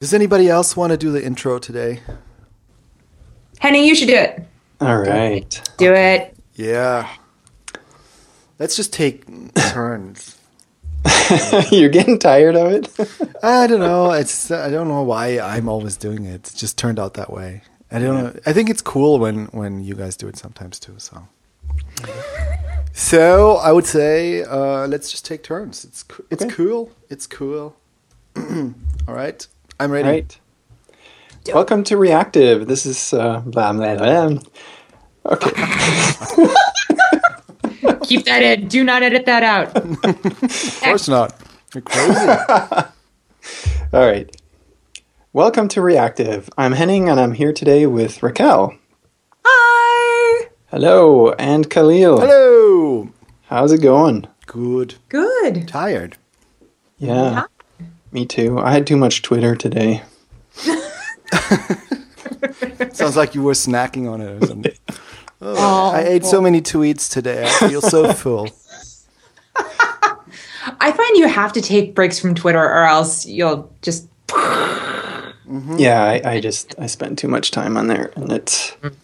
Does anybody else want to do the intro today? Henny, you should do it. All right. Do it. Yeah. Let's just take turns. You're getting tired of it? I don't know. It's I don't know why I'm always doing it. It just turned out that way. I don't know. I think it's cool when when you guys do it sometimes too. So. So I would say uh, let's just take turns. It's it's Okay. cool. It's cool. All right, I'm ready. All right. Welcome to Reactive. This is uh, blah, blah, blah. Okay. Keep that in. Do not edit that out. Of course not. You're crazy. All right. Welcome to Reactive. I'm Henning and I'm here today with Raquel. Hi. Hello. And Khalil. Hello. How's it going? Good. Good. Tired. Yeah. Me too. I had too much Twitter today. Sounds like you were snacking on it or something. Oh, I ate so oh. many tweets today. I feel so full. I find you have to take breaks from Twitter or else you'll just. Mm-hmm. Yeah, I, I just I spent too much time on there, and it's mm.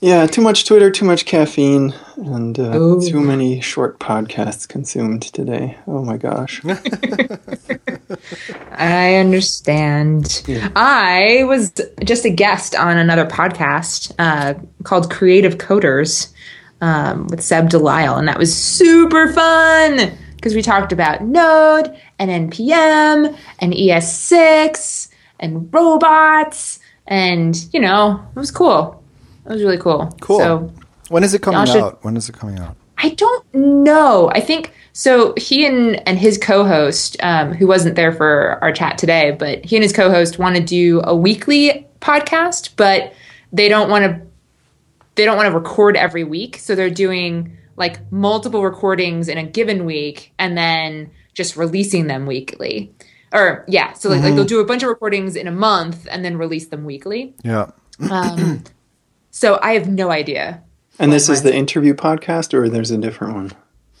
Yeah, too much Twitter, too much caffeine, and uh, too many short podcasts consumed today. Oh my gosh! I understand. Yeah. I was just a guest on another podcast uh, called Creative Coders um, with Seb Delisle, and that was super fun because we talked about Node and NPM and ES6 and robots, and you know, it was cool. It was really cool. Cool. So When is it coming should- out? When is it coming out? I don't know. I think so. He and and his co-host, um, who wasn't there for our chat today, but he and his co-host want to do a weekly podcast, but they don't want to. They don't want to record every week, so they're doing like multiple recordings in a given week, and then just releasing them weekly. Or yeah, so like, like they'll do a bunch of recordings in a month and then release them weekly. Yeah. Um, so I have no idea And this is the interview podcast, or there's a different one.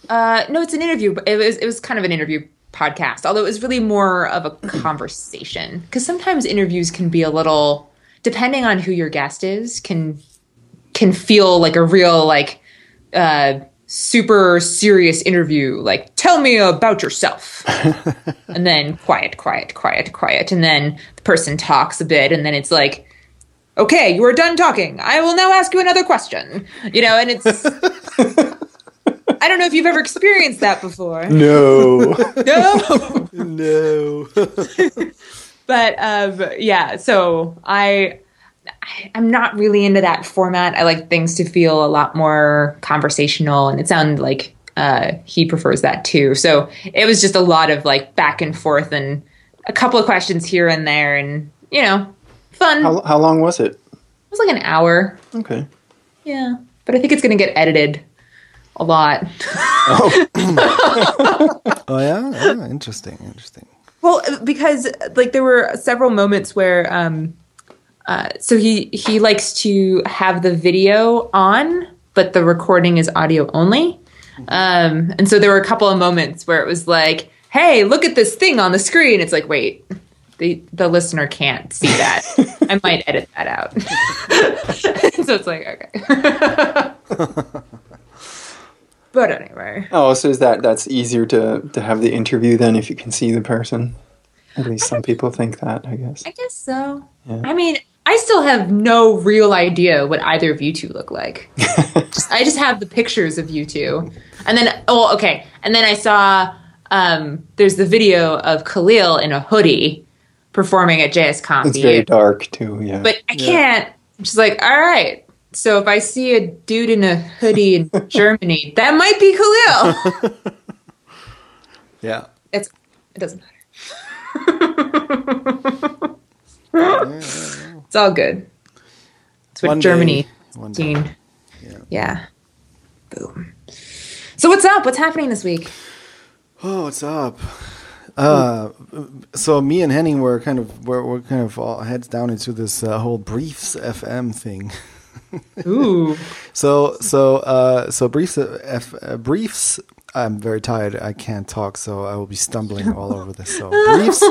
Uh, no, it's an interview. but It was it was kind of an interview podcast, although it was really more of a conversation. Because sometimes interviews can be a little, depending on who your guest is, can can feel like a real like uh, super serious interview. Like, tell me about yourself, and then quiet, quiet, quiet, quiet, and then the person talks a bit, and then it's like. Okay, you are done talking. I will now ask you another question. You know, and it's I don't know if you've ever experienced that before. No. No. No. but um, yeah, so I, I I'm not really into that format. I like things to feel a lot more conversational, and it sounded like uh, he prefers that too. So it was just a lot of like back and forth and a couple of questions here and there, and you know, fun. how how long was it? it was like an hour. Okay. Yeah, but I think it's gonna get edited a lot. Oh yeah. Oh, interesting. Interesting. Well, because like there were several moments where um uh so he he likes to have the video on but the recording is audio only. Um and so there were a couple of moments where it was like, "Hey, look at this thing on the screen." It's like, "Wait, the the listener can't see that. I might edit that out." so it's like, okay. but anyway. Oh, so is that that's easier to to have the interview then if you can see the person? At least some people think that, I guess. I guess so. Yeah. I mean, I still have no real idea what either of you two look like. just, I just have the pictures of you two. And then, oh, okay. And then I saw um, there's the video of Khalil in a hoodie performing at JS It's very dark too. Yeah. But I can't. I'm just like, all right. So if I see a dude in a hoodie in Germany, that might be Khalil. Yeah. It's it doesn't matter. it's all good. It's what One Germany one day. Yeah. Yeah. Boom. So what's up? What's happening this week? Oh, what's up? Uh, so me and Henning were kind of we're, we're kind of all heads down into this uh, whole briefs FM thing. Ooh. So so uh, so briefs uh, F, uh, briefs. I'm very tired. I can't talk, so I will be stumbling all over this. So briefs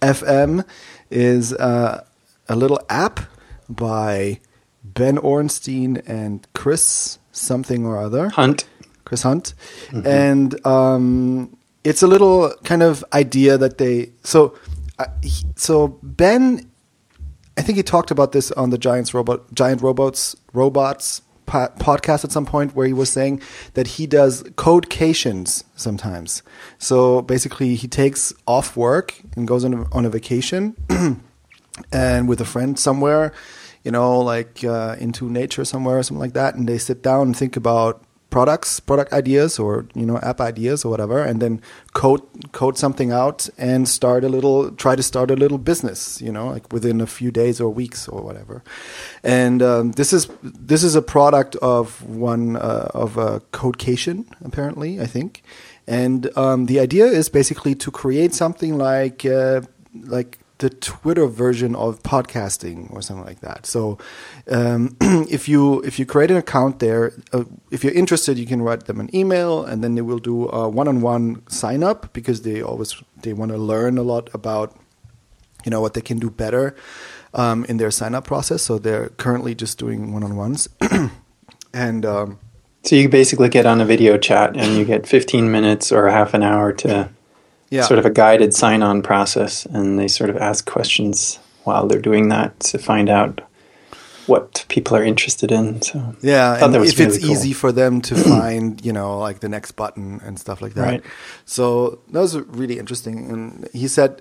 FM is uh, a little app by Ben Orenstein and Chris something or other. Hunt. Chris Hunt. And um, it's a little kind of idea that they. So, uh, so Ben I think he talked about this on the Giants robot, Giant Robots Robots po- podcast at some point, where he was saying that he does codecations sometimes. So basically, he takes off work and goes on a, on a vacation, and with a friend somewhere, you know, like uh, into nature somewhere or something like that, and they sit down and think about products, product ideas, or you know, app ideas or whatever, and then code code something out and start a little, try to start a little business, you know, like within a few days or weeks or whatever. And um, this is this is a product of one uh, of a codecation, apparently, I think. And um, the idea is basically to create something like uh, like the Twitter version of podcasting or something like that. So um, if you if you create an account there, uh, if you're interested, you can write them an email, and then they will do a one-on-one sign up because they always they want to learn a lot about you know what they can do better um, in their sign up process. So they're currently just doing one-on-ones, and um, So you basically get on a video chat and you get 15 minutes or half an hour to yeah, sort of a guided sign on process. And they sort of ask questions while they're doing that to find out what people are interested in. So Yeah, and if it's cool. easy for them to find, you know, like the next button and stuff like that. Right. So that was really interesting. And he said,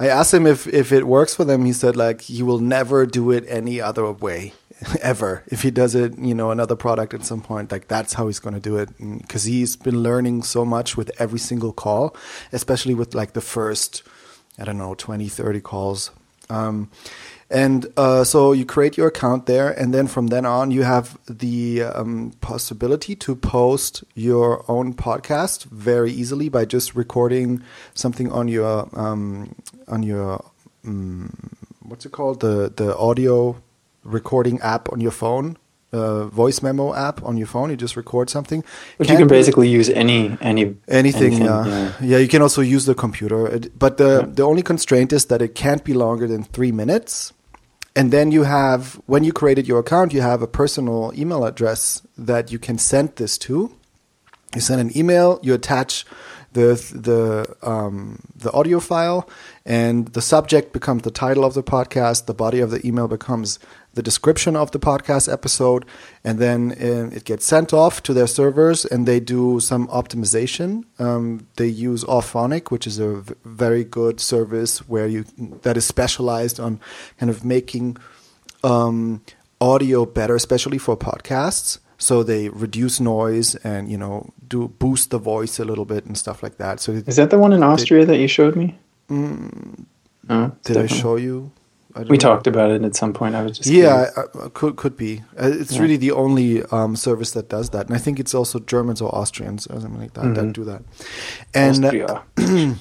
I asked him if if it works for them. He said like he will never do it any other way ever. If he does it, you know, another product at some point, like that's how he's going to do it because he's been learning so much with every single call, especially with like the first, I don't know, 20, 30 calls. Um, and uh, so you create your account there, and then from then on, you have the um, possibility to post your own podcast very easily by just recording something on your um, on your um, what's it called the the audio recording app on your phone, uh, voice memo app on your phone. You just record something. but you Can't can basically use any any anything, anything, yeah. yeah. yeah you can also use the computer It- but the the only constraint is that it can't be longer than three minutes and then you have when you created your account you have a personal email address that you can send this to you send an email you attach the the um, the audio file and the subject becomes the title of the podcast the body of the email becomes the description of the podcast episode and then uh, it gets sent off to their servers and they do some optimization um, they use auphonic which is a v- very good service where you that is specialized on kind of making um, audio better, especially for podcasts. So they reduce noise and you know do boost the voice a little bit and stuff like that. So Is that the one in Austria that you showed me? no, did I show you? We know. talked about it at some point. I was just Yeah, uh, could could be. Uh, it's Yeah. really the only um, service that does that, and I think it's also Germans or Austrians or something like that that Mhm. do that. And uh, Austria.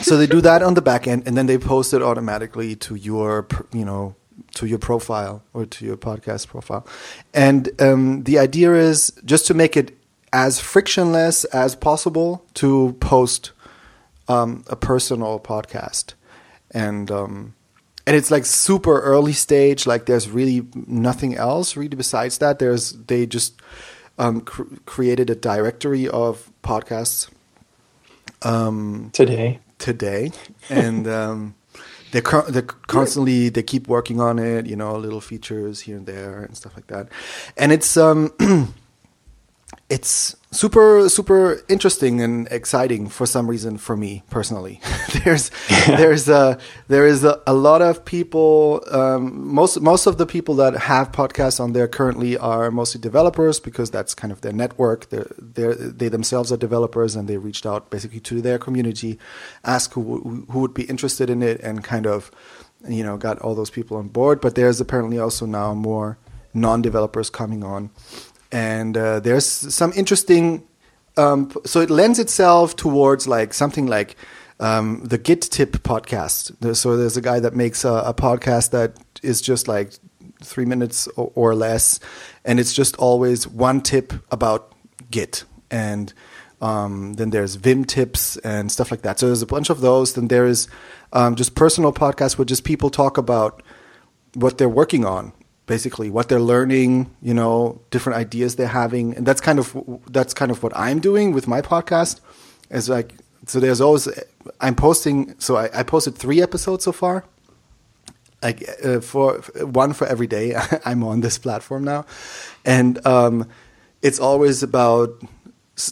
so they do that on the back end and then they post it automatically to your you know to your profile or to your podcast profile and um, the idea is just to make it as frictionless as possible to post um, a personal podcast and um, and it's like super early stage like there's really nothing else really besides that there's they just um, cr- created a directory of podcasts um, Today. today, and um, they're co- they're constantly they keep working on it. You know, little features here and there and stuff like that, and it's um. It's super super interesting and exciting for some reason for me personally. there's there's a there is a, a lot of people. Um, most most of the people that have podcasts on there currently are mostly developers because that's kind of their network. They're, they're, they themselves are developers and they reached out basically to their community, ask who who who would be interested in it, and kind of you know got all those people on board. But there's apparently also now more non-developers coming on and uh, there's some interesting um, so it lends itself towards like something like um, the git tip podcast so there's a guy that makes a, a podcast that is just like three minutes or, or less and it's just always one tip about git and Um, then there's Vim tips and stuff like that. So there's a bunch of those. Then there is um, just personal podcasts where just people talk about what they're working on, basically what they're learning. You know, different ideas they're having, and that's kind of that's kind of what I'm doing with my podcast. Is like so. There's always I'm posting. So I, I posted three episodes so far like uh, for one for every day I'm on this platform now, and um, it's always about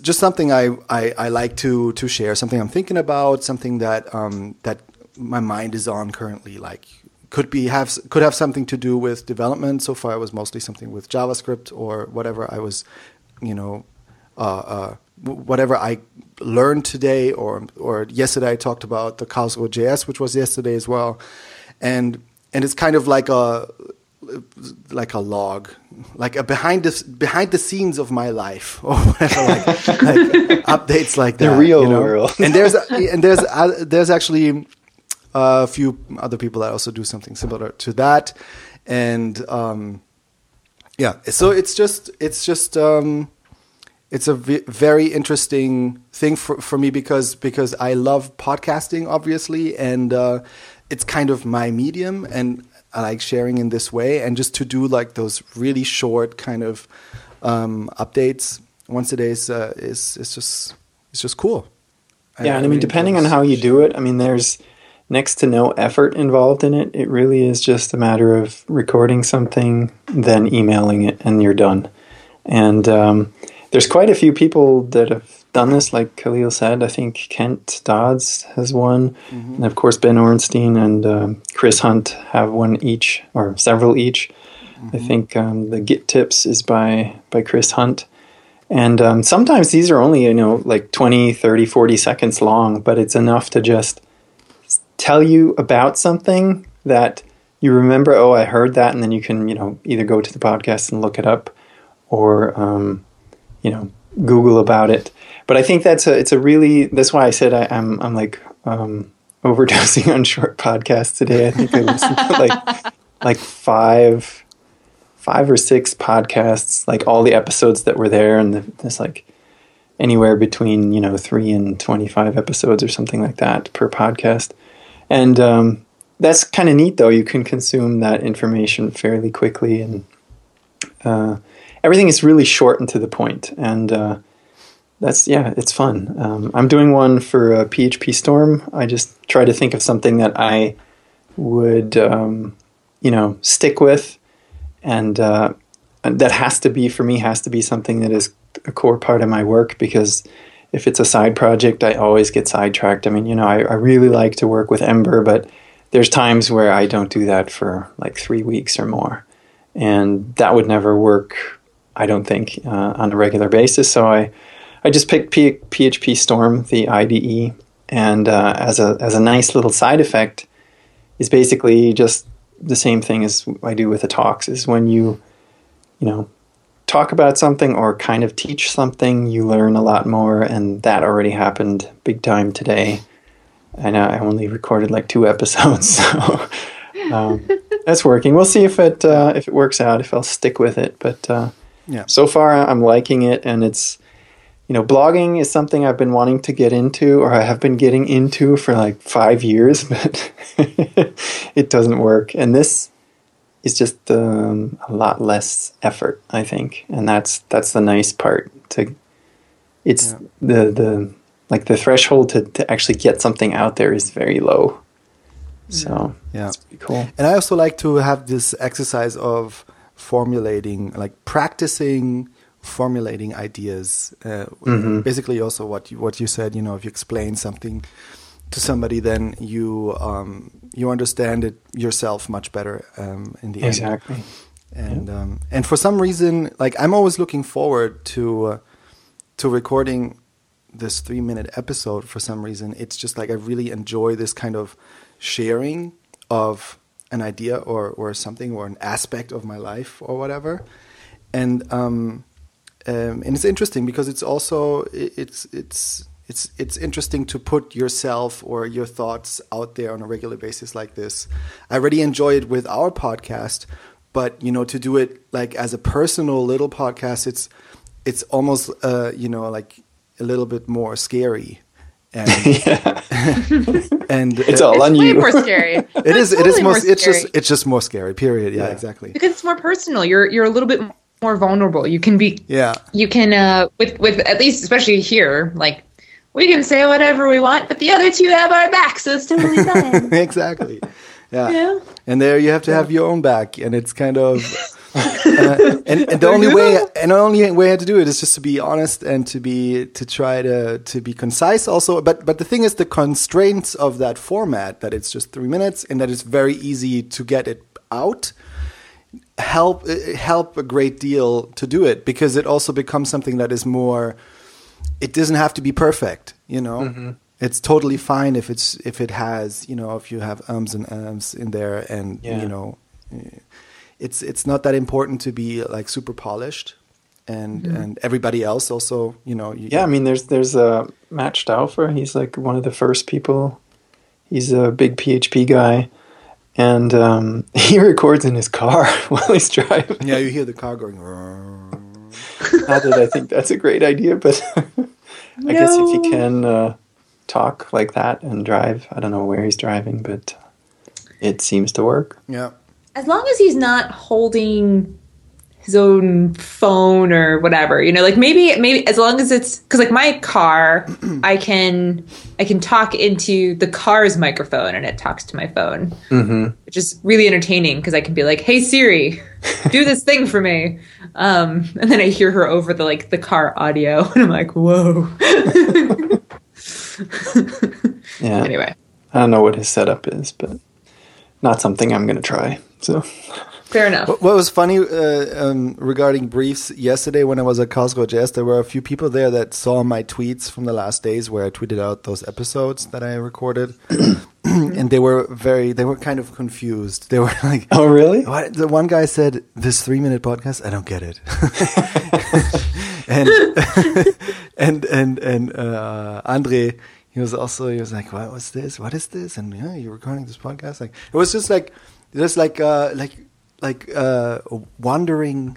just something I, I, I, like to to share, something I'm thinking about, something that um, that my mind is on currently. Like could be have could have something to do with development. So far, it was mostly something with JavaScript or whatever I was, you know, uh, uh, whatever I learned today or or yesterday. I talked about the Karlsruhe JS, which was yesterday as well, and and it's kind of like a like a log, like a behind the behind the scenes of my life or whatever, like, like updates like that. The real you know? world. and there's and there's uh, there's actually a few other people that also do something similar to that, and um, yeah, so it's just it's just um, it's a v- very interesting thing for for me because because I love podcasting obviously and. Uh, it's kind of my medium and I like sharing in this way and just to do like those really short kind of um, updates once a day is, uh, is, is just it's just cool. Yeah, I, and I mean depending on how you do it, I mean there's next to no effort involved in it. It really is just a matter of recording something, then emailing it, and you're done. And um, there's quite a few people that have done this, like Khalil said. I think Kent Dodds has one, mm-hmm. and of course Ben Orenstein and um, Chris Hunt have one each, or several each. Mm-hmm. I think um, the Git Tips is by by Chris Hunt. And um, sometimes these are only, you know, like 20, 30, 40 seconds long, but it's enough to just tell you about something that you remember, oh, I heard that, and then you can, you know, either go to the podcast and look it up or, um, you know, Google about it but I think that's a it's a really that's why I said I, am I'm, I'm like um, overdosing on short podcasts today. I think I listened to like like five five or six podcasts, like all the episodes that were there, and there's like anywhere between you know three and twenty five episodes or something like that per podcast, and um, that's kind of neat though. You can consume that information fairly quickly, and uh, everything is really short and to the point, and uh, that's yeah, it's fun. Um, I'm doing one for a PHP Storm. I just try to think of something that I would, um, you know, stick with, and uh, that has to be for me has to be something that is a core part of my work because if it's a side project, I always get sidetracked. I mean, you know, I, I really like to work with Ember, but there's times where I don't do that for like three weeks or more, and that would never work. I don't think uh, on a regular basis. So I I just picked P- PHP Storm, the IDE, and uh, as a as a nice little side effect, is basically just the same thing as I do with the talks. Is when you, you know, talk about something or kind of teach something, you learn a lot more, and that already happened big time today. And I only recorded like two episodes, so um, that's working. We'll see if it uh, if it works out. If I'll stick with it, but uh, yeah, so far I'm liking it, and it's you know, blogging is something I've been wanting to get into, or I have been getting into for like five years, but it doesn't work. And this is just um, a lot less effort, I think, and that's that's the nice part. To it's yeah. the the like the threshold to, to actually get something out there is very low. So yeah, it's pretty cool. And I also like to have this exercise of formulating, like practicing formulating ideas. Uh, mm-hmm. Basically, also what you, what you said. You know, if you explain something to somebody, then you um, you understand it yourself much better um, in the exactly. end. Exactly. And yeah. um, and for some reason, like I'm always looking forward to uh, to recording this three minute episode. For some reason, it's just like I really enjoy this kind of sharing of an idea or or something or an aspect of my life or whatever. And um, um, and it's interesting because it's also it's it's it's it's interesting to put yourself or your thoughts out there on a regular basis like this. I already enjoy it with our podcast, but you know to do it like as a personal little podcast, it's it's almost uh, you know like a little bit more scary. And yeah, and it's uh, all on it's way you. more scary. it is it is totally more more it's just it's just more scary. Period. Yeah, Yeah. exactly. because it's more personal. You're you're a little bit more vulnerable. You can be Yeah. you can uh with with at least especially here like we can say whatever we want, but the other two have our back, so it's totally fine. exactly. Yeah. Yeah. And there you have to have your own back, and it's kind of. uh, and, and the only way and the only way to do it is just to be honest and to be to try to to be concise also but but the thing is the constraints of that format that it's just three minutes and that it's very easy to get it out help help a great deal to do it because it also becomes something that is more it doesn't have to be perfect you know it's totally fine if it's if it has you know if you have ums and ums in there and Yeah. you know eh, it's it's not that important to be like super polished and and everybody else also you know you, Yeah, I mean, there's there's uh, Matt Stauffer. He's like one of the first people. He's a big PHP guy, and um, he records in his car while he's driving. yeah you hear the car going Not that I think that's a great idea, but I guess if you No. can uh, talk like that and drive, I don't know where he's driving, but it seems to work. yeah As long as he's not holding his own phone or whatever, you know, like maybe maybe as long as it's because like my car, I can I can talk into the car's microphone and it talks to my phone, hmm which is really entertaining because I can be like, "Hey Siri, do this thing for me," um, and then I hear her over the like the car audio, and I'm like, "Whoa." Yeah, anyway, I don't know what his setup is, but not something I'm going to try. So fair enough. What, what was funny uh, um, regarding briefs yesterday when I was at Karlsruhe JS, there were a few people there that saw my tweets from the last days where I tweeted out those episodes that I recorded, and they were very, they were kind of confused. They were like, Oh, really? What? The one guy said, "This three-minute podcast, I don't get it," and and and and uh, Andre, he was also he was like, "What was this? What is this?" And yeah, you're recording this podcast. Like it was just like just like uh, like like uh, wandering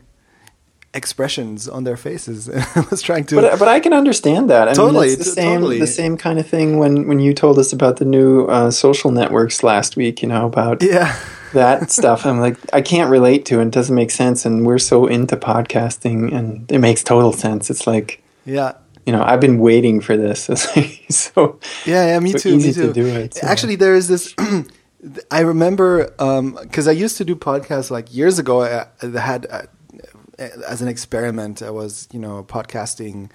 expressions on their faces. I was trying to. But, but I can understand that. I Totally, mean, it's the same totally. the same kind of thing when when you told us about the new uh, social networks last week. You know about yeah. that stuff. I'm like, I can't relate to it. It doesn't make sense. And we're so into podcasting, and it makes total sense. It's like Yeah. you know, I've been waiting for this. Like, so Yeah, yeah, me so too. easy me too. to do it, so. Actually, there is this. I remember because I used to do podcasts like years ago. I, I had uh, as an experiment. I was you know podcasting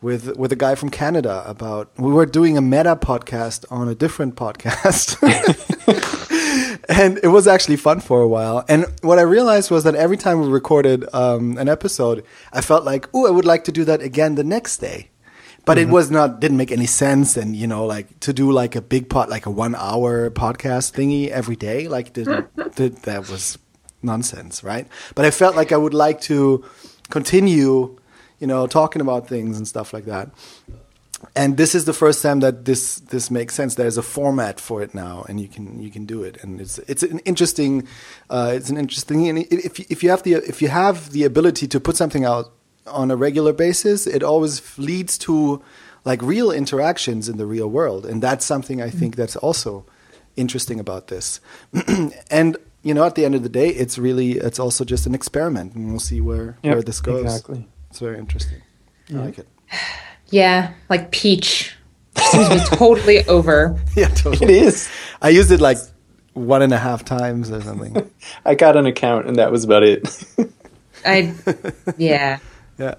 with with a guy from Canada about. We were doing a meta podcast on a different podcast. And it was actually fun for a while. And what I realized was that every time we recorded um, an episode, I felt like, oh, I would like to do that again the next day but it was not didn't make any sense and you know like to do like a big pot like a one hour podcast thingy every day like didn't, did, that was nonsense right? But i felt like i would like to continue you know talking about things and stuff like that. And this is the first time that this this makes sense. There's a format for it now and you can you can do it. And it's it's an interesting uh, it's an interesting and if you- if you have the if you have the ability to put something out on a regular basis it always leads to like real interactions in the real world. And that's something i think that's also interesting about this. And you know at the end of the day it's really it's also just an experiment and we'll see where Yep, where this goes exactly. it's very interesting i like it Yeah, like peach seems to be totally over. yeah it totally is. I used it like one and a half times or something. I got an account, and that was about it. I yeah. yeah.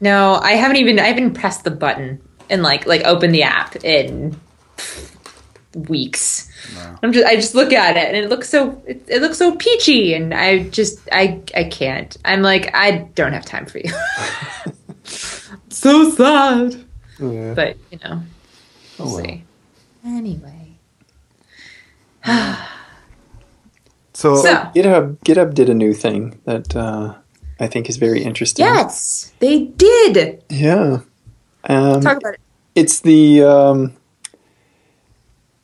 No, I haven't even I haven't pressed the button and like like open the app in weeks. I'm just I just look at it and it looks so it, it looks so peachy and I just I I can't. I'm like I don't have time for you. so sad. Yeah. But, you know, we'll Oh, well. see. Anyway. So, So, GitHub GitHub did a new thing that uh, I think is very interesting. yes, they did. Yeah. Um, Talk about it. it's the um,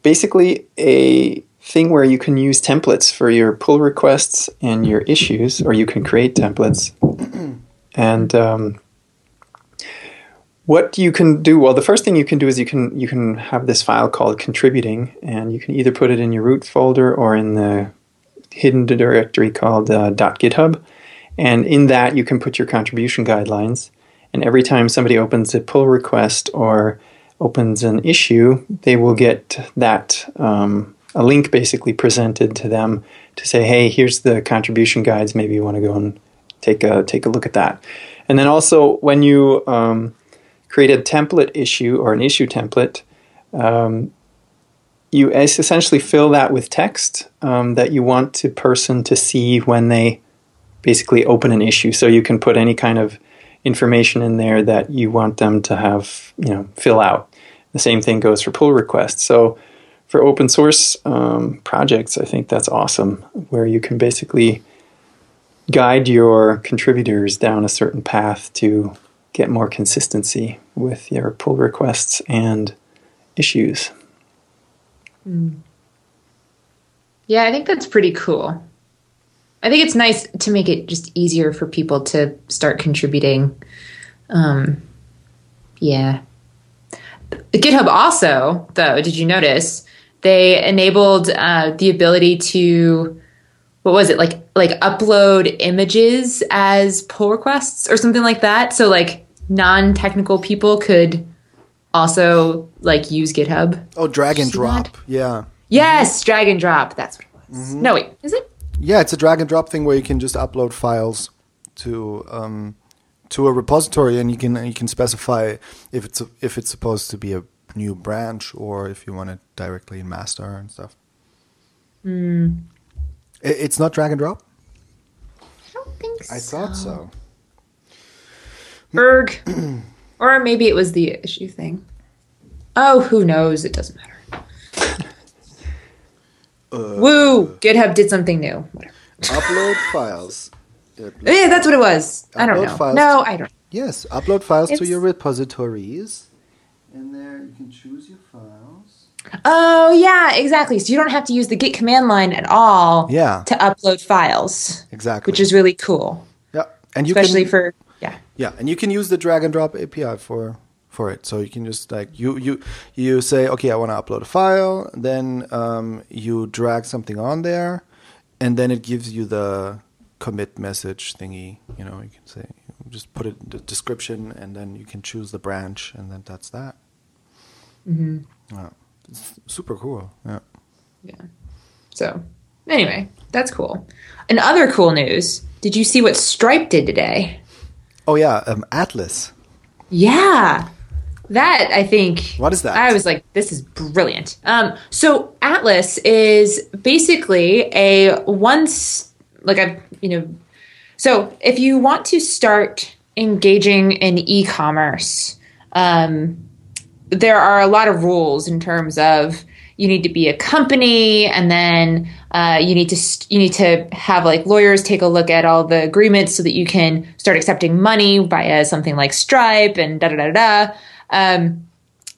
basically a thing where you can use templates for your pull requests and your issues, or you can create templates. and um, what you can do well the first thing you can do is you can you can have this file called contributing and you can either put it in your root folder or in the hidden directory called uh, .github and in that you can put your contribution guidelines and every time somebody opens a pull request or opens an issue they will get that um, a link basically presented to them to say hey here's the contribution guides maybe you want to go and take a take a look at that and then also when you um, create a template issue or an issue template, um, you essentially fill that with text um, that you want the person to see when they basically open an issue. So you can put any kind of information in there that you want them to have, you know, fill out. The same thing goes for pull requests. So for open source um, projects, I think that's awesome, where you can basically guide your contributors down a certain path to get more consistency with your pull requests and issues. Mm. Yeah, I think that's pretty cool. I think it's nice to make it just easier for people to start contributing. Um, yeah. GitHub also, though, did you notice they enabled uh, the ability to what was it like like upload images as pull requests or something like that? So like non-technical people could also like use github. Oh drag and drop that? yeah. Yes drag and drop. That's what it was. Mm-hmm. no wait. Is it? Yeah it's a drag and drop thing where you can just upload files to um, to a repository and you can you can specify if it's a, if it's supposed to be a new branch or if you want it directly in master and stuff mm. It's not drag and drop? I don't think so. I thought so. Berg. or maybe it was the issue thing. Oh, who knows? It doesn't matter. uh, Woo! GitHub did something new. Whatever. Upload files. Yeah, that's what it was. I don't know. No, to, I don't. Yes, upload files it's, to your repositories. And there you can choose your files. Oh yeah, exactly. So you don't have to use the Git command line at all. Yeah. To upload files. Exactly. Which is really cool. Yeah, and you especially can, for yeah. Yeah, and you can use the drag and drop API for for it. So you can just like you you you say, okay, I want to upload a file, then um, you drag something on there, and then it gives you the commit message thingy. You know, you can say just put it in the description, and then you can choose the branch, and then that's that. Mm-hmm. Yeah. It's super cool. Yeah. Yeah. So, anyway, that's cool. And other cool news did you see what Stripe did today? Oh, yeah. Um, Atlas. Yeah. That I think. What is that? I was like, this is brilliant. Um, so Atlas is basically a once, like a, you know, so if you want to start engaging in e commerce, um, there are a lot of rules in terms of you need to be a company and then uh, you need to you need to have like lawyers take a look at all the agreements so that you can start accepting money via something like stripe and da da da da. Um,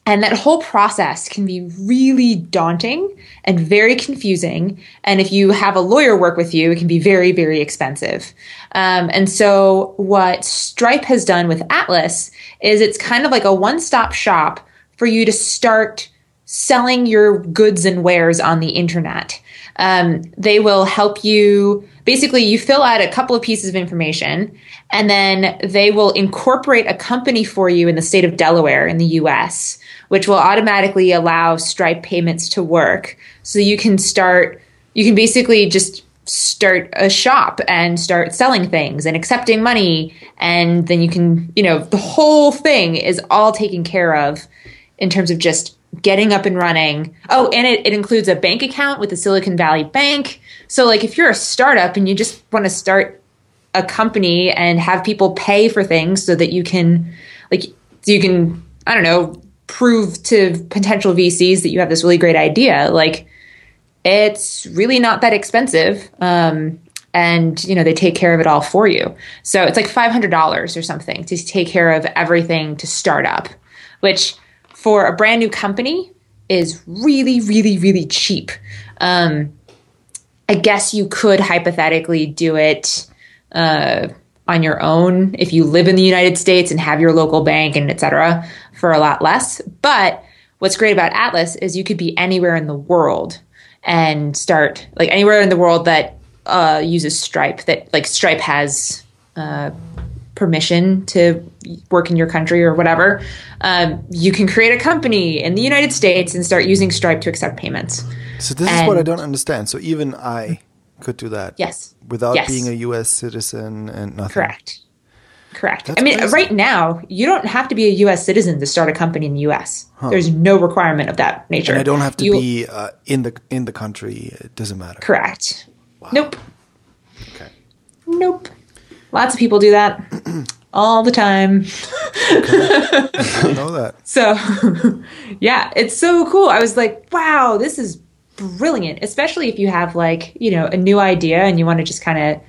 and that whole process can be really daunting and very confusing. And if you have a lawyer work with you, it can be very, very expensive. Um, and so, what Stripe has done with Atlas is it's kind of like a one stop shop for you to start selling your goods and wares on the internet. Um, they will help you. Basically, you fill out a couple of pieces of information, and then they will incorporate a company for you in the state of Delaware in the US, which will automatically allow Stripe payments to work. So you can start, you can basically just start a shop and start selling things and accepting money. And then you can, you know, the whole thing is all taken care of in terms of just getting up and running. Oh, and it, it includes a bank account with the Silicon Valley Bank. So, like, if you're a startup and you just want to start a company and have people pay for things so that you can, like, you can, I don't know, prove to potential VCs that you have this really great idea, like, it's really not that expensive. Um, and you know they take care of it all for you so it's like $500 or something to take care of everything to start up which for a brand new company is really, really, really cheap. Um, I guess you could hypothetically do it uh, on your own if you live in the United States and have your local bank and et cetera for a lot less. But what's great about Atlas is you could be anywhere in the world and start like anywhere in the world that uh, uses Stripe that like Stripe has uh, permission to work in your country or whatever. Um, you can create a company in the United States and start using Stripe to accept payments. So this is what I don't understand. So even I could do that. Yes. Without Yes. being a U.S. citizen and nothing. Correct. Correct. That's I mean, crazy. right now, you don't have to be a U.S. citizen to start a company in the U.S. There's no requirement of that nature. And I don't have to You- be uh, in the in the country. It doesn't matter. Correct. Nope. Okay. Nope. Lots of people do that all the time. I know that. So, yeah, it's so cool. I was like, wow, this is brilliant, especially if you have like, you know, a new idea and you want to just kind of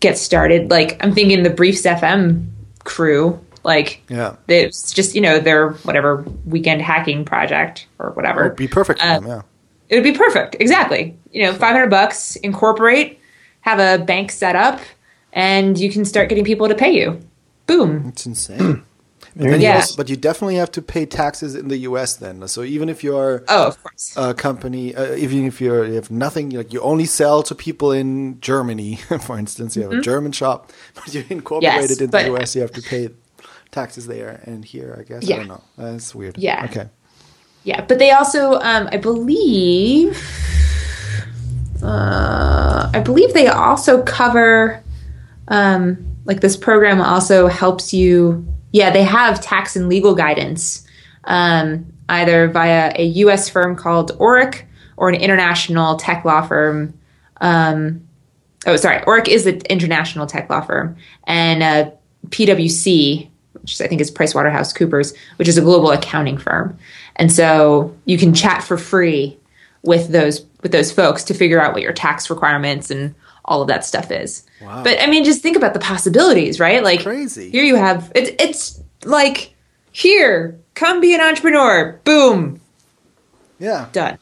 get started. Like, I'm thinking the Briefs FM crew, like, Yeah. it's just, you know, their whatever weekend hacking project or whatever. It'd be perfect for Uh, them. Yeah. It would be perfect. Exactly. You know, 500 bucks, incorporate, have a bank set up, and you can start getting people to pay you. Boom. It's insane. There Then you you also- but you definitely have to pay taxes in the U.S. Then. So even if you're Oh, of course. a company, uh, even if you're, you have nothing, like you only sell to people in Germany, for instance, you have a German shop, but you're incorporated Mm-hmm. Yes, in the U.S., you have to pay taxes there and here. I guess I don't know. That's weird. Yeah. Okay. Yeah, but they also, um, I believe, uh, I believe they also cover, um, like this program also helps you. Yeah, they have tax and legal guidance, um, either via a U.S. firm called Orrick or an international tech law firm. Um, oh, sorry, Orrick is an international tech law firm, and uh, PwC, which I think is PricewaterhouseCoopers, which is a global accounting firm. And so you can chat for free with those with those folks to figure out what your tax requirements and all of that stuff is. Wow. But I mean, just think about the possibilities, right? Like Crazy. here you have it's it's like here, come be an entrepreneur. Boom, Yeah. done.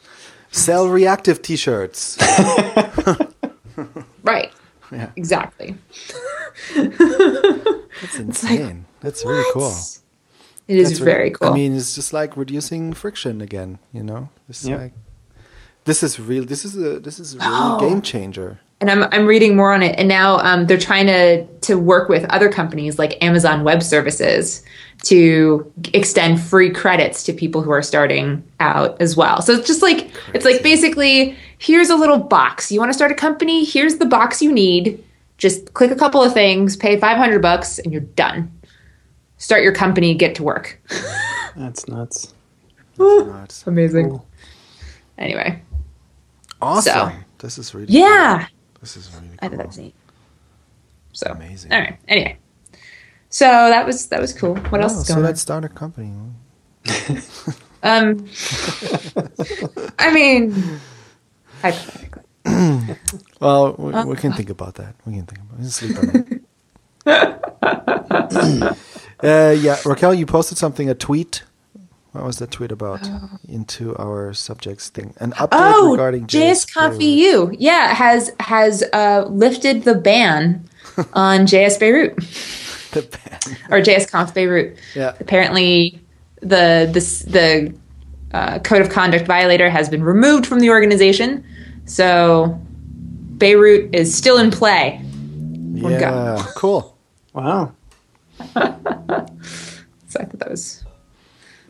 Sell reactive T-shirts. Right. Yeah. Exactly. That's insane. That's really cool. It is That's really- very cool. I mean, it's just like reducing friction again. You know, it's Yep. like this is real. This is a this is a real Oh. game changer. and I'm I'm reading more on it, and now um, they're trying to to work with other companies like Amazon Web Services to extend free credits to people who are starting out as well. So it's just like it's like basically here's a little box. You want to start a company? Here's the box you need. Just click a couple of things, pay 500 bucks, and you're done. Start your company, get to work. That's nuts. Nuts. Amazing. Cool. Anyway, Awesome. So. This is really yeah. Cool. This is really. Cool. I thought that was neat. So Amazing. All right. Anyway, so that was that was cool. What else Oh, is so going let's start a company. Um, I mean, hypothetically. Well, we, Uh, we can think about that. We can think about it. Sleep on it. uh, yeah, Raquel, you posted something, a tweet. What was that tweet about? Into our subjects thing. An update Oh, regarding JSConf Beirut. EU. Yeah, has has uh, lifted the ban on JS Beirut The ban. or JSConf Beirut. Yeah. Apparently, the this the uh, code of conduct violator has been removed from the organization, so Beirut is still in play. One guy. Yeah, cool. Wow. So I thought that was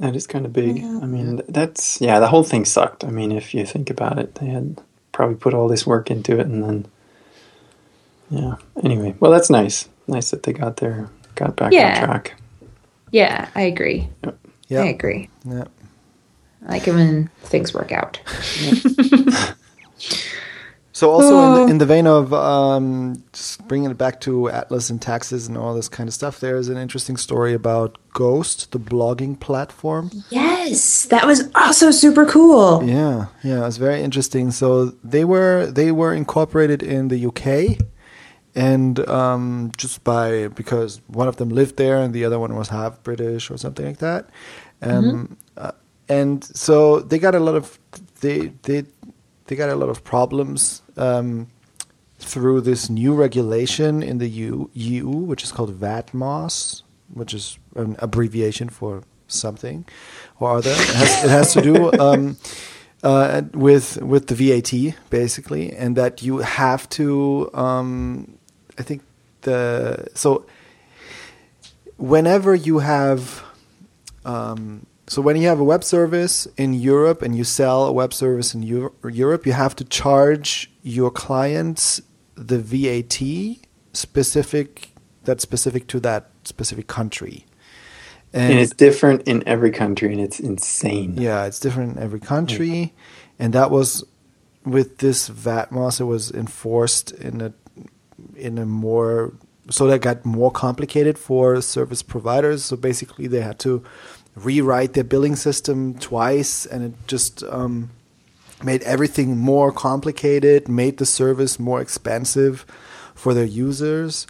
That is kind of big. I mean, that's yeah. The whole thing sucked. I mean, if you think about it, they had probably put all this work into it, and then yeah. Anyway, well, that's nice. Nice that they got there, got back Yeah. on track. yeah. I agree. Yeah. I agree. Yeah. I like it when things work out. So also in, Oh. the, in the vein of um, just bringing it back to Atlas and taxes and all this kind of stuff, there is an interesting story about Ghost, the blogging platform. Yes, that was also super cool. Yeah, yeah, it's very interesting. So they were they were incorporated in the UK, and um, just by because one of them lived there and the other one was half British or something like that, um, uh, and so they got a lot of they they they got a lot of problems um, through this new regulation in the EU, which is called VATMOSS, which is an abbreviation for something or other. It has, it has to do um, uh, with with the VAT basically, and that you have to. Um, I think the so whenever you have um, so when you have a web service in Europe and you sell a web service in Euro- Europe, you have to charge your clients the VAT specific that's specific to that specific country. And, it's different in every country, and it's insane. Yeah, it's different in every country, and that was with this VAT. VATMOSS. It was enforced in a in a more so that got more complicated for service providers. So basically, they had to rewrite their billing system twice, and it just um, made everything more complicated, made the service more expensive for their users,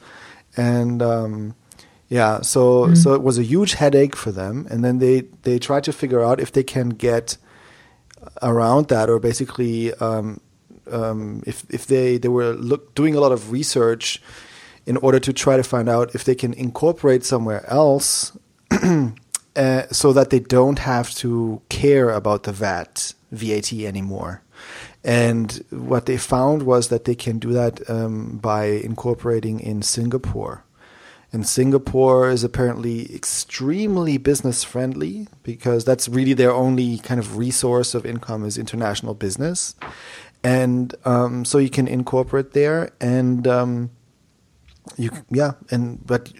and um, yeah, so Mm-hmm. so it was a huge headache for them, and then they they tried to figure out if they can get around that, or basically um, um, if if they they were look, doing a lot of research in order to try to find out if they can incorporate somewhere else uh, so that they don't have to care about the VAT VAT anymore. And what they found was that they can do that um, by incorporating in Singapore. And Singapore is apparently extremely business friendly because that's really their only kind of resource of income is international business. And um, so you can incorporate there and um, you yeah and but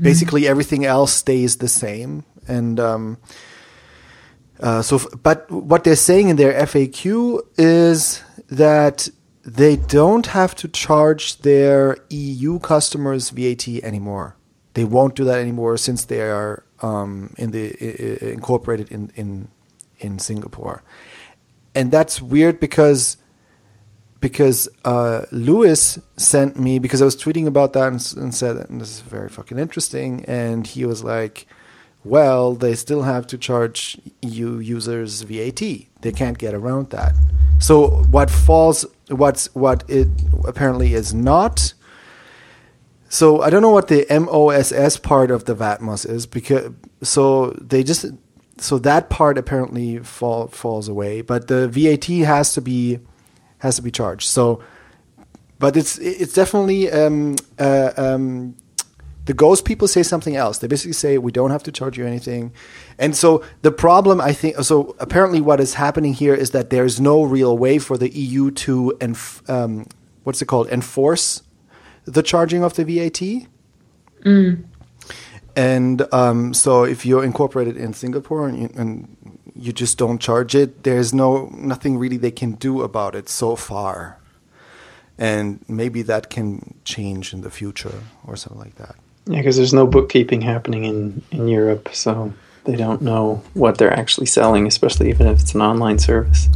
basically everything else stays the same and um, uh, so f- but what they're saying in their FAQ is that they don't have to charge their EU customers VAT anymore. They won't do that anymore since they are um, in the i- i- incorporated in in in Singapore, and that's weird because because uh, Lewis sent me because I was tweeting about that and, and said this is very fucking interesting, and he was like, "Well, they still have to charge EU users VAT. They can't get around that." So what falls, what's what it apparently is not. So I don't know what the MOSS part of the VATMOSS is because so they just so that part apparently fall falls away, but the VAT has to be has to be charged. So, but it's it's definitely um, uh, um, the Ghost people say something else. They basically say we don't have to charge you anything, and so the problem I think so apparently what is happening here is that there's no real way for the EU to enf- um, what's it called enforce the charging of the VAT. And um, so, if you're incorporated in Singapore and you, and you just don't charge it, there's no nothing really they can do about it so far. And maybe that can change in the future or something like that. Yeah, because there's no bookkeeping happening in, in Europe, so they don't know what they're actually selling, especially even if it's an online service.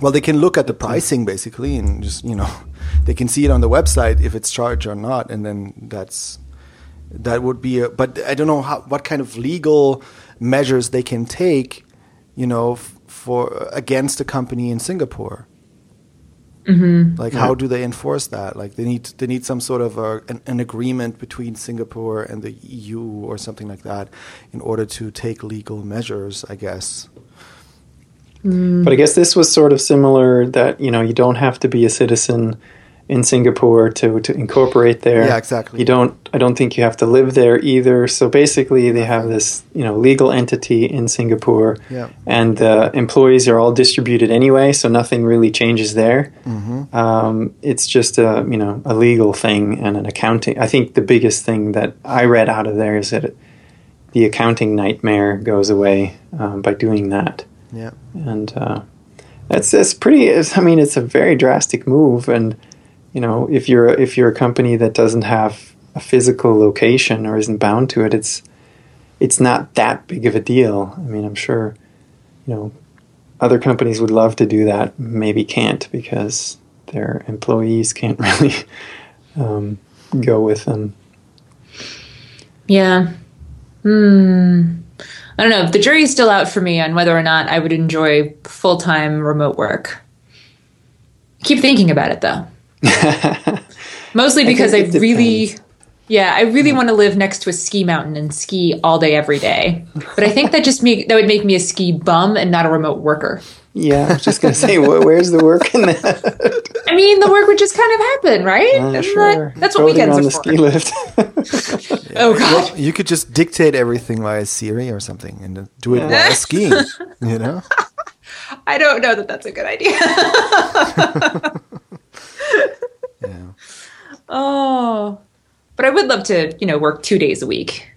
Well, they can look at the pricing basically, and just you know, they can see it on the website if it's charged or not, and then that's that would be. A, but I don't know how what kind of legal measures they can take, you know, f- for against a company in Singapore. Mm-hmm. Like, how do they enforce that? Like, they need they need some sort of a, an, an agreement between Singapore and the EU or something like that, in order to take legal measures. I guess. But I guess this was sort of similar that, you know, you don't have to be a citizen in Singapore to, to incorporate there. Yeah, exactly. You don't I don't think you have to live there either. So basically they have this, you know, legal entity in Singapore Yeah. and uh, employees are all distributed anyway, so nothing really changes there. Mm-hmm. Um, it's just a you know a legal thing and an accounting. I think the biggest thing that I read out of there is that it, the accounting nightmare goes away um, by doing that, Yeah. and uh, that's that's pretty. It's, I mean, it's a very drastic move, and you know if you're if you're a company that doesn't have a physical location or isn't bound to it, it's it's not that big of a deal. I mean, I'm sure you know other companies would love to do that, maybe can't because their employees can't really um, go with them. Yeah. Hmm. I don't know. The jury's still out for me on whether or not I would enjoy full time remote work. Keep thinking about it though. Mostly because I, think it really, depends. yeah, I really want to live next to a ski mountain and ski all day every day. But I think that just make that would make me a ski bum and not a remote worker. Yeah, I was just gonna say, where's the work in that? I mean, the work would just kind of happen, right? Uh, sure. that- that's what Floating weekends on are the for. ski lift. Oh god. You could just dictate everything via Siri or something and do it while skiing. You know? I don't know that that's a good idea. Yeah. oh. But I would love to, you know, work 2 days a week.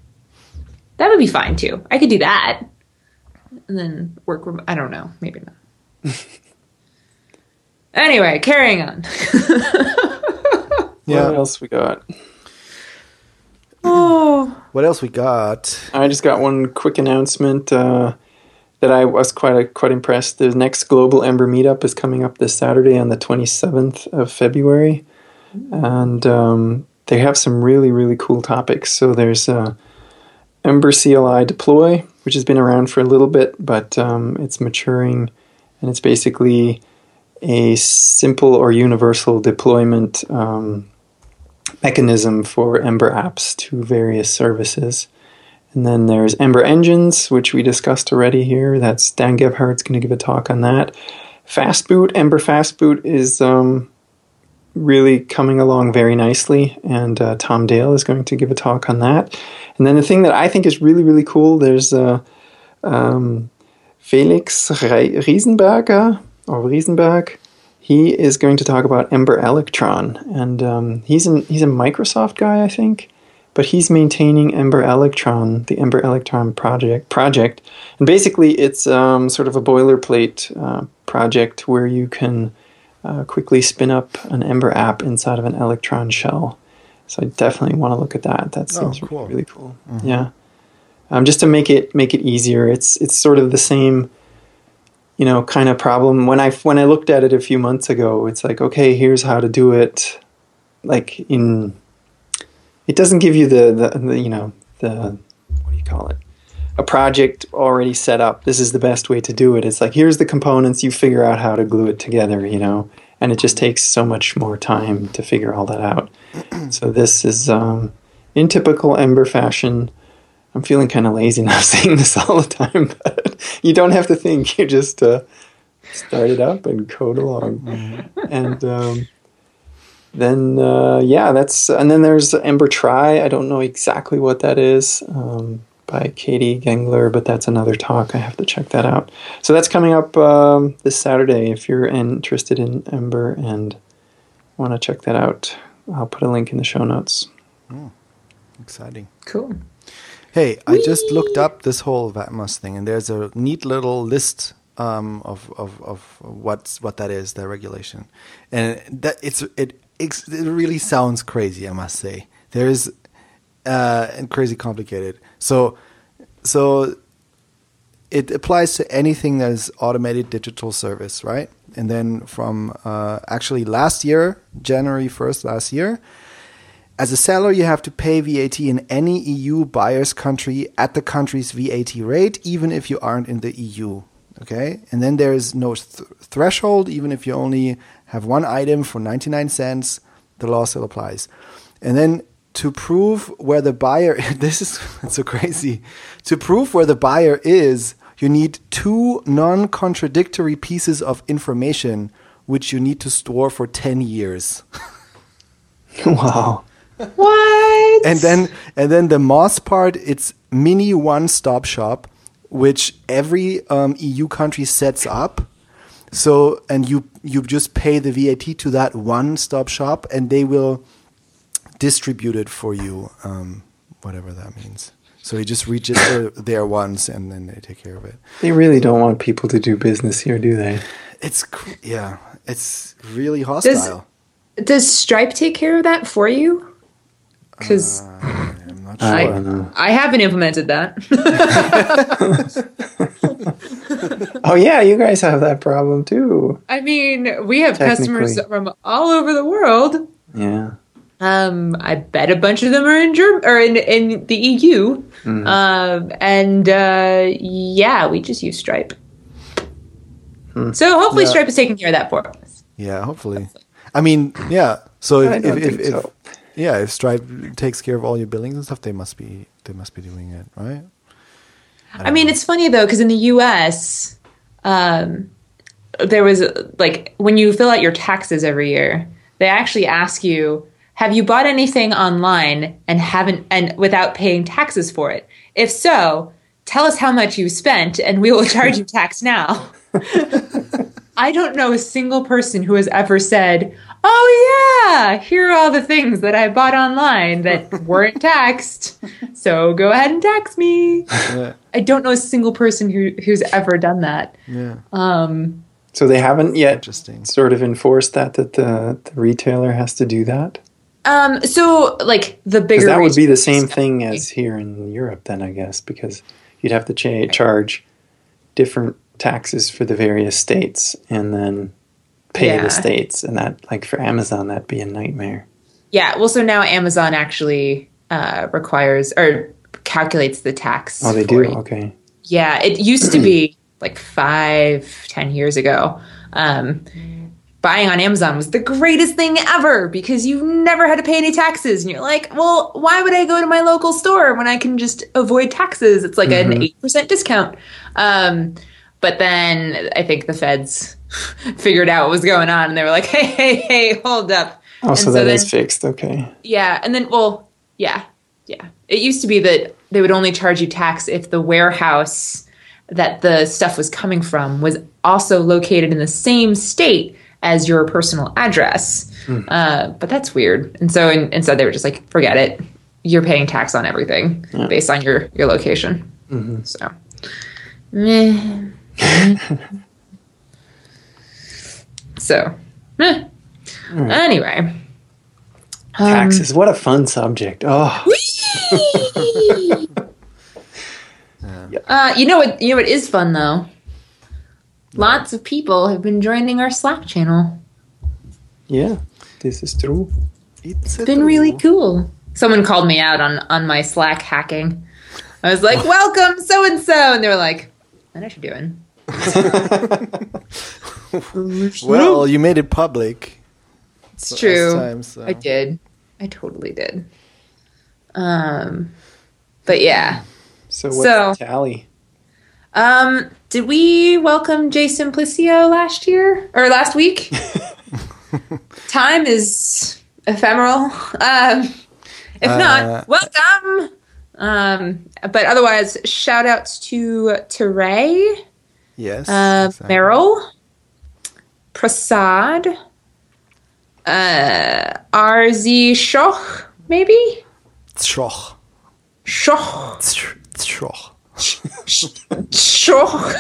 That would be fine too. I could do that. And then work rem- I don't know, maybe not. anyway, carrying on. Yeah. What else we got? oh. What else we got? I just got one quick announcement uh, that I was quite quite impressed. The next Global Ember meetup is coming up this Saturday on the 27th of February, and um, they have some really really cool topics. So there's uh, Ember CLI deploy, which has been around for a little bit, but um, it's maturing, and it's basically a simple or universal deployment um, mechanism for Ember apps to various services. And then there's Ember Engines, which we discussed already here. That's Dan Gebhardt's going to give a talk on that. Fastboot, Ember Fastboot is um, really coming along very nicely, and uh, Tom Dale is going to give a talk on that. And then the thing that I think is really, really cool, there's uh, um, Felix Riesenberger, or Riesenberg. He is going to talk about Ember Electron, and um, he's an, he's a Microsoft guy, I think but he's maintaining Ember Electron, the Ember Electron project. Project, and basically, it's um, sort of a boilerplate uh, project where you can uh, quickly spin up an Ember app inside of an Electron shell. So I definitely want to look at that. That Oh, seems cool. really cool. Yeah, um, just to make it make it easier. It's it's sort of the same you know kind of problem when i when i looked at it a few months ago it's like okay here's how to do it like in it doesn't give you the, the, the you know the what do you call it? A project already set up. This is the best way to do it. It's like here's the components. You figure out how to glue it together you know? And it just takes so much more time to figure all that out. So this is um, in typical ember fashion i'm feeling kind of lazy now saying this all the time but you don't have to think. You just uh, start it up and code along. And um, then uh, yeah that's and then there's ember try. I don't know exactly what that is um, by katie gengler but that's another talk. I have to check that out. So that's coming up um, this saturday. If you're interested in ember and want to check that out i'll put a link in the show notes. Oh, Exciting. Cool. Hey, I just looked up this whole VATMOSS thing, and there's a neat little list um, of, of of what's what that is, the regulation, and that it's it it's, it really sounds crazy. I must say, there is uh, and crazy complicated. So so it applies to anything that is automated digital service, right? And then from uh, actually last year, January first last year, as a seller, you have to pay VAT in any EU buyer's country at the country's VAT rate, even if you aren't in the EU. Okay, and then there is no th- threshold, even if you only have one item for 99 cents, the law still applies. And then to prove where the buyer, this is it's so crazy. To prove where the buyer is, you need two non-contradictory pieces of information, which you need to store for 10 years. wow What? and then and then the Moss part, it's mini one-stop shop, which every um, EU country sets up. So and you you just pay the VAT to that one-stop shop, and they will distribute it for you, um, whatever that means. So you just register there once, and then they take care of it. they really don't want people to do business here do they It's yeah, it's really hostile. Does Stripe take care of that for you? Because I'm not I sure. don't. I haven't implemented that. oh yeah you guys have that problem too I mean, we have customers from all over the world. yeah Um, I bet a bunch of them are in Germ or in in the EU. Um, and uh, yeah, we just use Stripe. So hopefully Yeah. Stripe is taking care of that for us. Yeah, hopefully. I mean, yeah. So if, I don't if, if, think if so. Yeah, if Stripe takes care of all your billings and stuff, they must be they must be doing it right. I mean, it's funny though because in the U.S., um, there was like when you fill out your taxes every year, they actually ask you, "Have you bought anything online and haven't and without paying taxes for it? If so, tell us how much you spent, and we will charge you tax now." I don't know a single person who has ever said, "Oh yeah, here are all the things that I bought online that weren't taxed. So go ahead and tax me." Yeah, I don't know a single person who who's ever done that. yeah. Um, So they haven't yet Interesting. sort of enforced that that the, the retailer has to do that. um, so like the bigger that would be the same definitely- thing as here in Europe, then I guess, because you'd have to cha- charge different taxes for the various states and then pay Yeah. the states, and that like for Amazon that'd be a nightmare. Yeah, well, so now Amazon actually uh, requires or calculates the tax. Oh, they do. you. Okay. Yeah, it used to be like five, ten years ago. Um, buying on Amazon was the greatest thing ever because you never had to pay any taxes, and you're like, well, why would I go to my local store when I can just avoid taxes? It's like an eight percent discount. Um, but then I think the feds figured out what was going on, and they were like, hey, hey, hey, hold up. Oh, And so that is then- fixed. Okay. yeah, and then well, yeah, yeah. It used to be that they would only charge you tax if the warehouse that the stuff was coming from was also located in the same state as your personal address. Uh, but that's weird. And so in, instead, they were just like, forget it. You're paying tax on everything based on your your location. So. meh. so, meh. anyway. Taxes. What a fun subject. Oh, Uh, you know what? You know what is fun though. Lots of people have been joining our Slack channel. yeah. This is true. It's It's been really cool. Someone called me out on on my Slack hacking. I was like, "Welcome, so and so," and they were like, "I know what you're doing." Well, you made it public. It's true. time, so- I did. I totally did. Um, but yeah. So what's So- tally? Um, did we welcome Jay Simplicio last year or last week? Time is ephemeral. Um, if Uh, not, welcome. Um, but otherwise, shout outs to Teray, Yes. uh, exactly. Meryl, Prasad, uh, RZ Shoch, maybe? Tschoch. Shoch. Tsch- Tschoch.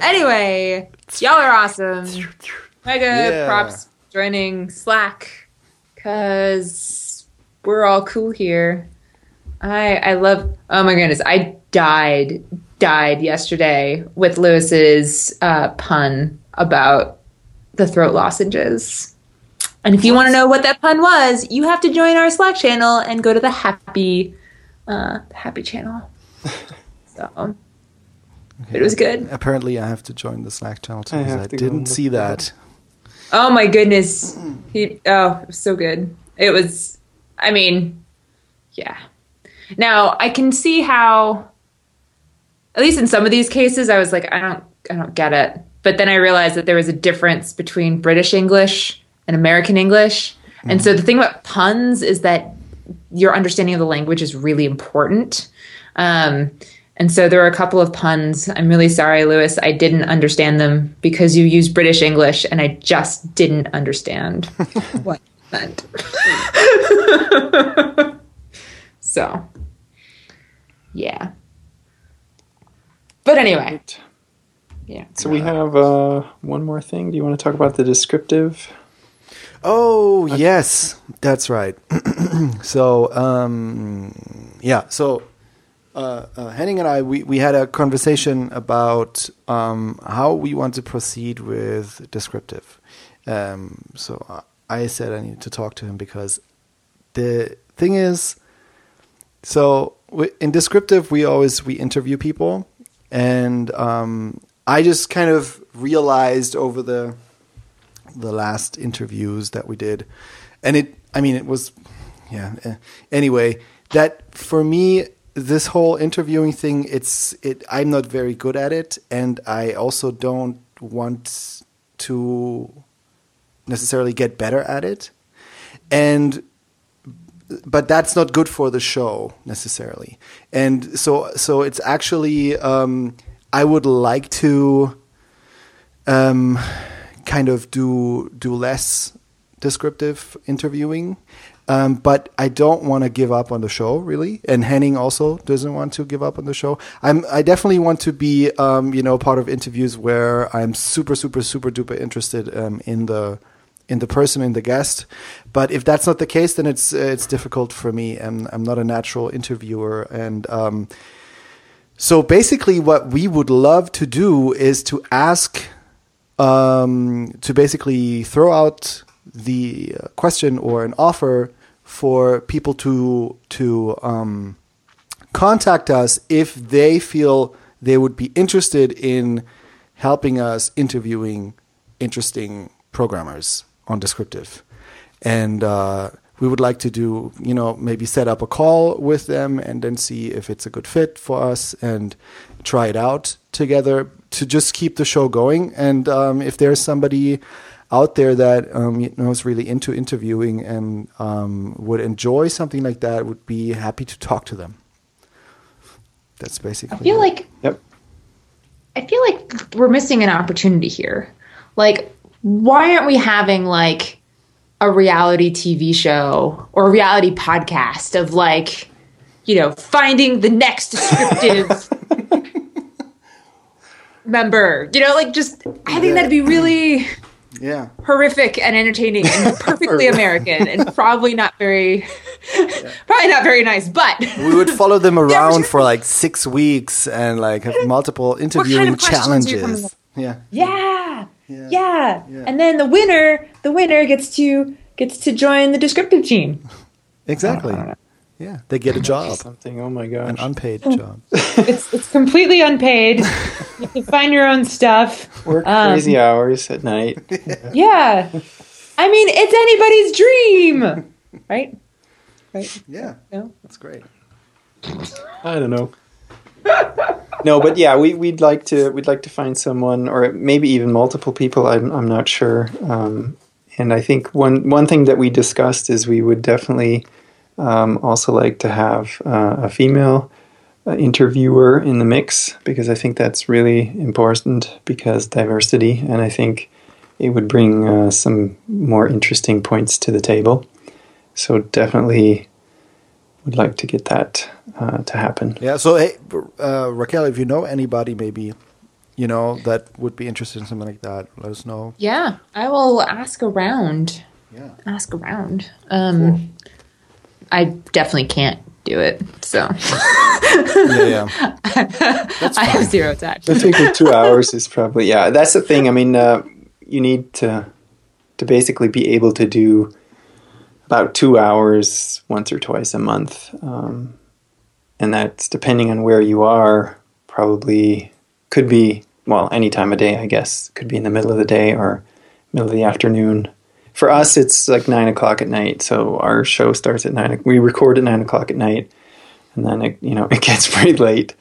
Anyway, y'all are awesome. Mega Yeah. props joining Slack because we're all cool here. I I love. Oh my goodness, I died died yesterday with Lewis's uh, pun about the throat lozenges. And if you want to know what that pun was, you have to join our Slack channel and go to the happy, uh, the happy channel. so it was good. Apparently, I have to join the Slack channel too I because have I, to go didn't see that that. Oh my goodness, he oh it was so good. It was. I mean, yeah. Now I can see how, at least in some of these cases, I was like, I don't, I don't get it. But then I realized that there was a difference between British English and American English. And so the thing about puns is that your understanding of the language is really important. Um, and so there were a couple of puns. I'm really sorry, Lewis. I didn't understand them because you use British English and I just didn't understand what meant. so, yeah. But anyway, yeah. So we have uh, one more thing. Do you want to talk about the descriptive? Oh yes, that's right. so um, yeah, so uh, uh, Henning and I we, we had a conversation about um, how we want to proceed with descriptive. Um, so I- I said I need to talk to him because the thing is, so in descriptive we always we interview people, and um, I just kind of realized over the the last interviews that we did, and it. I mean, it was, yeah. eh. Anyway, that for me, this whole interviewing thing, it's it. I'm not very good at it, and I also don't want to necessarily get better at it, and but that's not good for the show necessarily. And so, so it's actually um, I would like to um, kind of do do less descriptive interviewing, um, but I don't want to give up on the show really. And Henning also doesn't want to give up on the show. I'm I definitely want to be um, you know part of interviews where I'm super super super duper interested um, in the in the person in the guest. But if that's not the case, then it's uh, it's difficult for me, and I'm not a natural interviewer. And um, so basically, what we would love to do is to ask, um, to basically throw out the uh, question or an offer for people to to um, contact us if they feel they would be interested in helping us interviewing interesting programmers on descriptive and uh, we would like to do you know maybe set up a call with them and then see if it's a good fit for us and try it out together to just keep the show going and um, if there's somebody out there that um, you know is really into interviewing and um, would enjoy something like that would be happy to talk to them that's basically I feel it. like Yep. I feel like we're missing an opportunity here. Like, why aren't we having like a reality TV show or a reality podcast of like, you know, finding the next descriptive member? You know, like just I think that'd be really yeah horrific and entertaining and perfectly American and probably not very probably not very nice, but we would follow them around sure. for like six weeks and like have multiple interviewing are you challenges yeah Yeah. Yeah. Yeah. Yeah. And then the winner, the winner gets to gets to join the descriptive team. exactly yeah they get a job Something. Oh my gosh. an unpaid job It's it's completely unpaid. you can find your own stuff. Work Um, crazy hours at night. Yeah. I mean, it's anybody's dream. Right? Right? yeah No? that's great I don't know. No, but yeah, we, we'd like to we'd like to find someone, or maybe even multiple people. I'm I'm not sure. Um, and I think one one thing that we discussed is we would definitely um, also like to have uh, a female uh, interviewer in the mix because I think that's really important because diversity, and I think it would bring uh, some more interesting points to the table. So definitely would like to get that uh, to happen. yeah so hey uh, raquel if you know anybody maybe you know that would be interested in something like that let us know Yeah. I will ask around. yeah Ask around. Um I definitely can't do it. So yeah yeah I have zero time. I think the two hours is probably yeah. That's the thing. I mean, uh, you need to to basically be able to do about two hours once or twice a month, um, and that's depending on where you are. Probably could be well any time of day. I guess could be in the middle of the day or middle of the afternoon. For us, it's like nine o'clock at night. So our show starts at nine. We record at nine o'clock at night, and then it, you know it gets pretty late.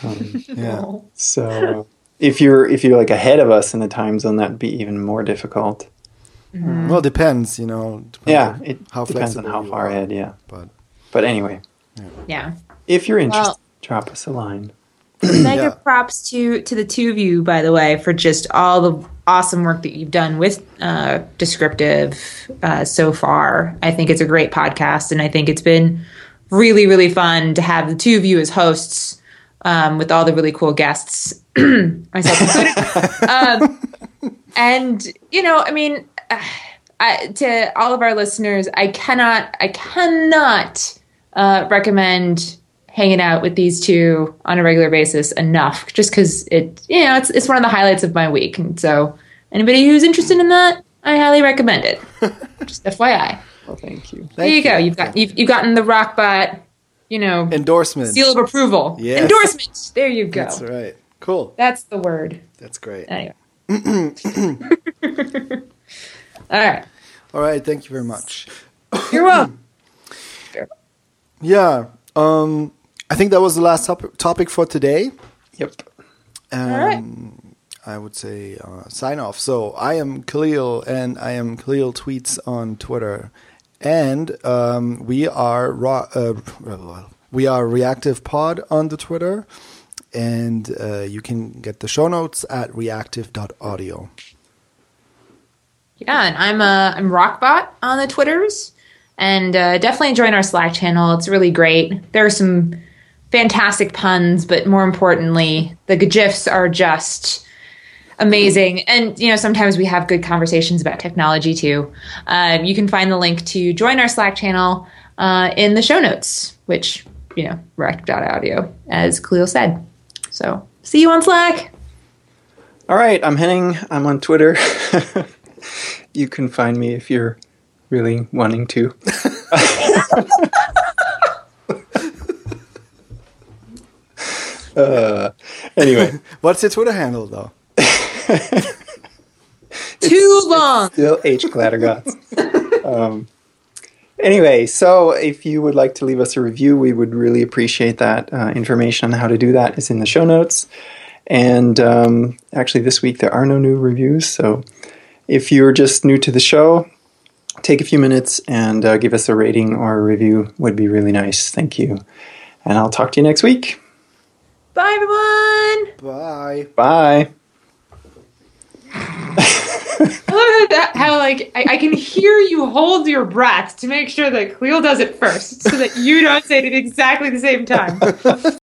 yeah So if you're if you're like ahead of us in the time zone, that'd be even more difficult. Well it depends you know depends Yeah, it how depends on how far ahead. Yeah, but but anyway, Yeah. if you're interested, Well- drop us a line. Mega Yeah. props to to the two of you, by the way, for just all the awesome work that you've done with uh, Descriptive uh, so far. I think it's a great podcast, and I think it's been really, really fun to have the two of you as hosts um, with all the really cool guests, myself included. um, and you know, I mean, I, to all of our listeners, I cannot, I cannot uh, recommend hanging out with these two on a regular basis enough just because it you know it's, it's one of the highlights of my week. And so anybody who's interested in that i highly recommend it. Just fyi Well, thank you. there you go. you've got you've, you've gotten the rock, rockbot you know endorsement. seal of approval. Yes. endorsement. There you go. That's right. Cool. That's the word. That's great. Anyway All right. All right. Thank you very much. You're welcome. Yeah. Um, I think that was the last top- topic for today. Yep. Um, right. I would say uh, sign off. So I am Kahlil, and I am Kahlil Tweets on Twitter, and um, we are Ro- uh, we are Reactive Pod on the Twitter, and uh, you can get the show notes at reactive.audio. Yeah, and I'm uh, I'm Rockbot on the Twitters, and uh, definitely join our Slack channel. It's really great. There are some fantastic puns, but more importantly, the gifs are just amazing. And you know, sometimes we have good conversations about technology too. Um, you can find the link to join our Slack channel uh, in the show notes, which you know, rec.audio, as Kahlil said. So see you on Slack. All right, I'm Henning. I'm on Twitter. you can find me if you're really wanting to. uh, anyway, What's your Twitter handle, though? Too long. still H. Glattergotz. um, anyway, so if you would like to leave us a review, we would really appreciate that. Uh, information on how to do that is in the show notes. And um, actually, this week there are no new reviews. So if you're just new to the show, take a few minutes and uh, give us a rating or a review would be really nice. Thank you. And I'll talk to you next week. Bye, everyone. Bye. Bye. I love how, that, how like I, I can hear you hold your breath to make sure that Cleo does it first, so that you don't say it at exactly the same time.